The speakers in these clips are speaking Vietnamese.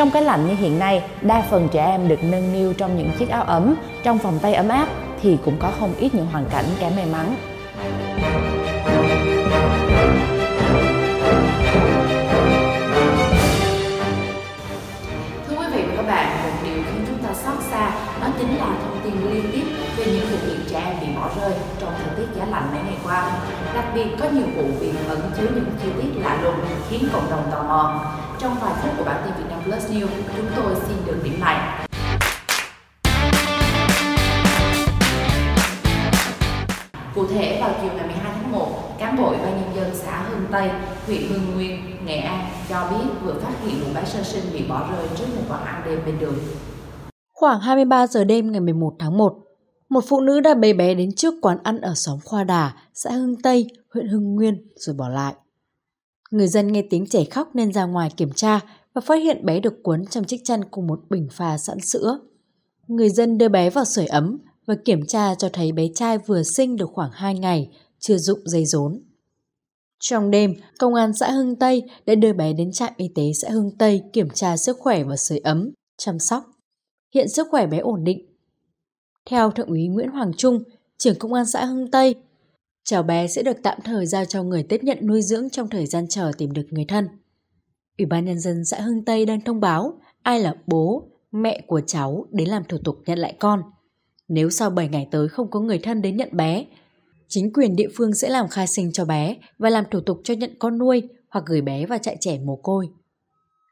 Trong cái lạnh như hiện nay, đa phần trẻ em được nâng niu trong những chiếc áo ấm, trong vòng tay ấm áp thì cũng có không ít những hoàn cảnh kém may mắn. Thưa quý vị và các bạn, một điều khiến chúng ta xót xa đó chính là thông tin liên tiếp về những vụ việc trẻ em bị bỏ rơi trong thời tiết giá lạnh mấy ngày qua. Đặc biệt có nhiều vụ việc ẩn chứa những chi tiết lạ lùng khiến cộng đồng tò mò. Trong vài phút của bản tin Việt Plus News, chúng tôi xin được điểm lại. Cụ thể vào chiều ngày 12 tháng 1, cán bộ Ủy ban nhân dân xã Hưng Tây, huyện Hưng Nguyên, Nghệ An cho biết vừa phát hiện một bé sơ sinh bị bỏ rơi trước một quán ăn đêm bên đường. Khoảng 23 giờ đêm ngày 11 tháng 1, một phụ nữ đã bế bé đến trước quán ăn ở xóm Khoa Đà, xã Hưng Tây, huyện Hưng Nguyên rồi bỏ lại. Người dân nghe tiếng trẻ khóc nên ra ngoài kiểm tra và phát hiện bé được cuốn trong chiếc chăn cùng một bình pha sẵn sữa. Người dân đưa bé vào sưởi ấm và kiểm tra cho thấy bé trai vừa sinh được khoảng 2 ngày, chưa dụng dây rốn. Trong đêm, công an xã Hưng Tây đã đưa bé đến trạm y tế xã Hưng Tây kiểm tra sức khỏe và sưởi ấm, chăm sóc. Hiện sức khỏe bé ổn định. Theo Thượng úy Nguyễn Hoàng Trung, trưởng công an xã Hưng Tây, cháu bé sẽ được tạm thời giao cho người tiếp nhận nuôi dưỡng trong thời gian chờ tìm được người thân. Ủy ban Nhân dân xã Hưng Tây đang thông báo ai là bố, mẹ của cháu đến làm thủ tục nhận lại con. Nếu sau 7 ngày tới không có người thân đến nhận bé, chính quyền địa phương sẽ làm khai sinh cho bé và làm thủ tục cho nhận con nuôi hoặc gửi bé vào trại trẻ mồ côi.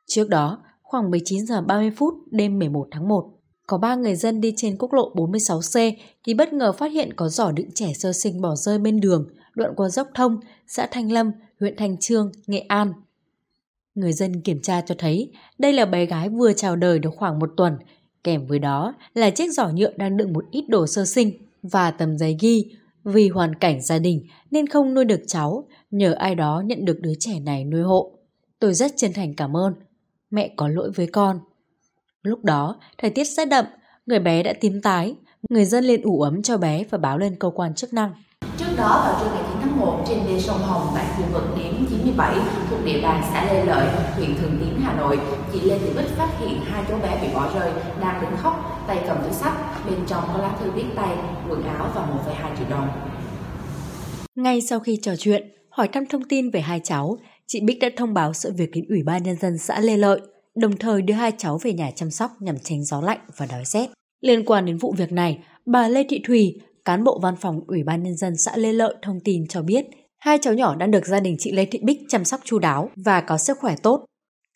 Trước đó, khoảng 19 giờ 30 phút đêm 11 tháng 1, có ba người dân đi trên quốc lộ 46C thì bất ngờ phát hiện có giỏ đựng trẻ sơ sinh bỏ rơi bên đường, đoạn qua dốc thông, xã Thanh Lâm, huyện Thanh Trương, Nghệ An. Người dân kiểm tra cho thấy đây là bé gái vừa chào đời được khoảng một tuần, kèm với đó là chiếc giỏ nhựa đang đựng một ít đồ sơ sinh và tấm giấy ghi vì hoàn cảnh gia đình nên không nuôi được cháu, nhờ ai đó nhận được đứa trẻ này nuôi hộ. Tôi rất chân thành cảm ơn. Mẹ có lỗi với con. Lúc đó, thời tiết rất đậm, người bé đã tím tái. Người dân lên ủ ấm cho bé và báo lên cơ quan chức năng. Trước đó vào trưa ngày thứ 1 trên đê sông Hồng tại khu vực điểm 97 thuộc địa bàn xã Lê Lợi, huyện Thường Tín, Hà Nội, chị Lê Thị Bích phát hiện hai cháu bé bị bỏ rơi đang đứng khóc, tay cầm túi sách, bên trong có lá thư viết tay, quần áo và 1,2 triệu đồng. Ngay sau khi trò chuyện, hỏi thăm thông tin về hai cháu, chị Bích đã thông báo sự việc đến Ủy ban Nhân dân xã Lê Lợi, đồng thời đưa hai cháu về nhà chăm sóc nhằm tránh gió lạnh và đói rét. Liên quan đến vụ việc này, bà Lê Thị Thùy, cán bộ văn phòng Ủy ban Nhân dân xã Lê Lợi thông tin cho biết hai cháu nhỏ đã được gia đình chị Lê Thị Bích chăm sóc chu đáo và có sức khỏe tốt.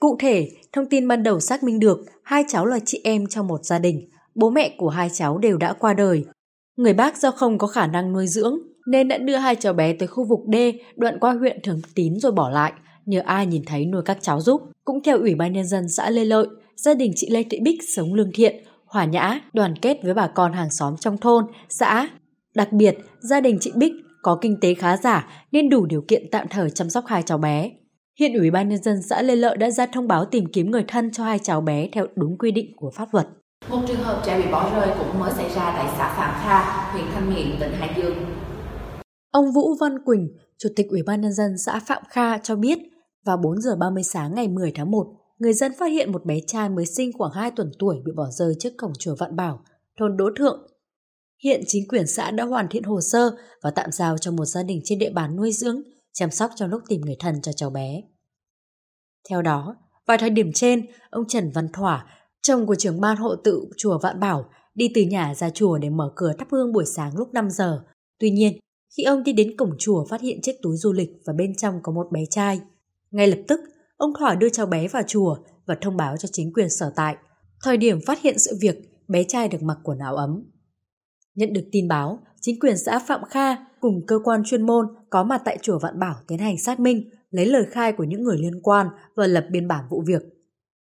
Cụ thể, thông tin ban đầu xác minh được hai cháu là chị em trong một gia đình, bố mẹ của hai cháu đều đã qua đời. Người bác do không có khả năng nuôi dưỡng nên đã đưa hai cháu bé tới khu vực D đoạn qua huyện Thường Tín rồi bỏ lại, nhờ ai nhìn thấy nuôi các cháu giúp. Cũng theo Ủy ban Nhân dân xã Lê Lợi, gia đình chị Lê Thị Bích sống lương thiện, hòa nhã, đoàn kết với bà con hàng xóm trong thôn, xã. Đặc biệt, gia đình chị Bích có kinh tế khá giả nên đủ điều kiện tạm thời chăm sóc hai cháu bé. Hiện Ủy ban Nhân dân xã Lê Lợi đã ra thông báo tìm kiếm người thân cho hai cháu bé theo đúng quy định của pháp luật. Một trường hợp trẻ bị bỏ rơi cũng mới xảy ra tại xã Phạm Kha, huyện Thanh Miện, tỉnh Hải Dương. Ông Vũ Văn Quỳnh, Chủ tịch Ủy ban Nhân dân xã Phạm Kha cho biết, vào 4 giờ 30 sáng ngày 10 tháng 1, người dân phát hiện một bé trai mới sinh khoảng 2 tuần tuổi bị bỏ rơi trước cổng chùa Vạn Bảo, thôn Đỗ Thượng. Hiện chính quyền xã đã hoàn thiện hồ sơ và tạm giao cho một gia đình trên địa bàn nuôi dưỡng, chăm sóc trong lúc tìm người thân cho cháu bé. Theo đó, vào thời điểm trên, ông Trần Văn Thỏa, chồng của trưởng ban hộ tự chùa Vạn Bảo, đi từ nhà ra chùa để mở cửa thắp hương buổi sáng lúc 5 giờ. Tuy nhiên, khi ông đi đến cổng chùa phát hiện chiếc túi du lịch và bên trong có một bé trai. Ngay lập tức, ông Thỏa đưa cháu bé vào chùa và thông báo cho chính quyền sở tại. Thời điểm phát hiện sự việc, bé trai được mặc quần áo ấm. Nhận được tin báo, chính quyền xã Phạm Kha cùng cơ quan chuyên môn có mặt tại chùa Vạn Bảo tiến hành xác minh, lấy lời khai của những người liên quan và lập biên bản vụ việc.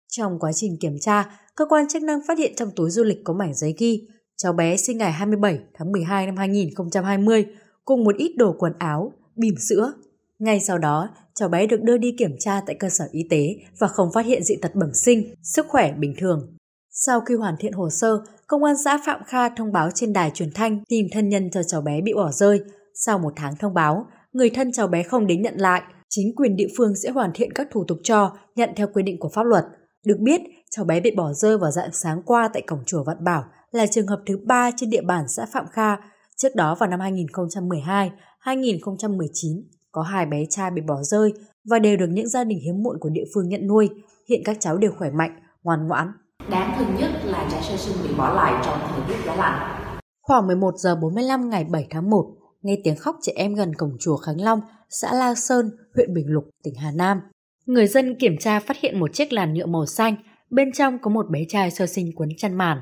Trong quá trình kiểm tra, cơ quan chức năng phát hiện trong túi du lịch có mảnh giấy ghi cháu bé sinh ngày 27 tháng 12 năm 2020 cùng một ít đồ quần áo, bìm sữa. Ngay sau đó, cháu bé được đưa đi kiểm tra tại cơ sở y tế và không phát hiện dị tật bẩm sinh, sức khỏe bình thường. Sau khi hoàn thiện hồ sơ, Công an xã Phạm Kha thông báo trên đài truyền thanh tìm thân nhân cho cháu bé bị bỏ rơi. Sau một tháng thông báo, người thân cháu bé không đến nhận lại, chính quyền địa phương sẽ hoàn thiện các thủ tục cho, nhận theo quy định của pháp luật. Được biết, cháu bé bị bỏ rơi vào dạng sáng qua tại cổng chùa Vạn Bảo là trường hợp thứ ba trên địa bàn xã Phạm Kha. Trước đó vào năm 2012, 2019 có hai bé trai bị bỏ rơi và đều được những gia đình hiếm muộn của địa phương nhận nuôi. Hiện các cháu đều khỏe mạnh, ngoan ngoãn. Đáng thương nhất là trẻ sơ sinh bị bỏ lại trong thời tiết giá lạnh. Khoảng 11 giờ 45 ngày 7 tháng 1, nghe tiếng khóc trẻ em gần cổng chùa Khánh Long, xã La Sơn, huyện Bình Lục, tỉnh Hà Nam. Người dân kiểm tra phát hiện một chiếc làn nhựa màu xanh, bên trong có một bé trai sơ sinh quấn chăn màn.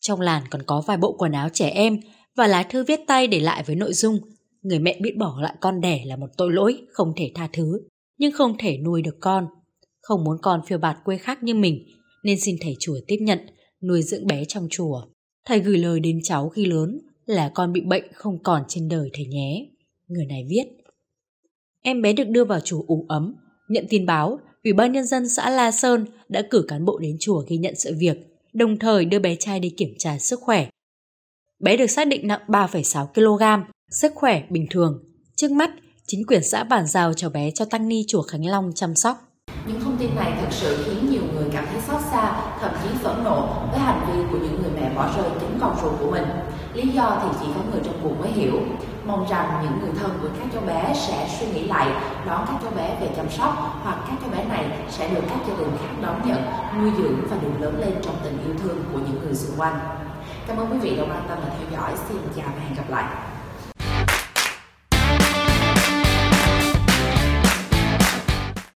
Trong làn còn có vài bộ quần áo trẻ em và lá thư viết tay để lại với nội dung người mẹ biết bỏ lại con đẻ là một tội lỗi không thể tha thứ, nhưng không thể nuôi được con. Không muốn con phiêu bạt quê khác như mình, nên xin thầy chùa tiếp nhận, nuôi dưỡng bé trong chùa. Thầy gửi lời đến cháu khi lớn là con bị bệnh không còn trên đời thầy nhé. Người này viết. Em bé được đưa vào chùa ủ ấm, nhận tin báo, Ủy ban Nhân dân xã La Sơn đã cử cán bộ đến chùa ghi nhận sự việc, đồng thời đưa bé trai đi kiểm tra sức khỏe. Bé được xác định nặng 3,6 kg, sức khỏe bình thường. Trước mắt, chính quyền xã bàn giao cho bé cho tăng ni chùa Khánh Long chăm sóc. Những thông tin này thực sự khiến nhiều người cảm thấy xót xa, thậm chí phẫn nộ với hành vi của những người mẹ bỏ rơi chính con ruột của mình. Lý do thì chỉ có người trong cuộc mới hiểu. Mong rằng những người thân của các cháu bé sẽ suy nghĩ lại, đón các cháu bé về chăm sóc hoặc các cháu bé này sẽ được các gia đình khác đón nhận, nuôi dưỡng và được lớn lên trong tình yêu thương của những người xung quanh. Cảm ơn quý vị đã quan tâm và theo dõi. Xin chào và hẹn gặp lại.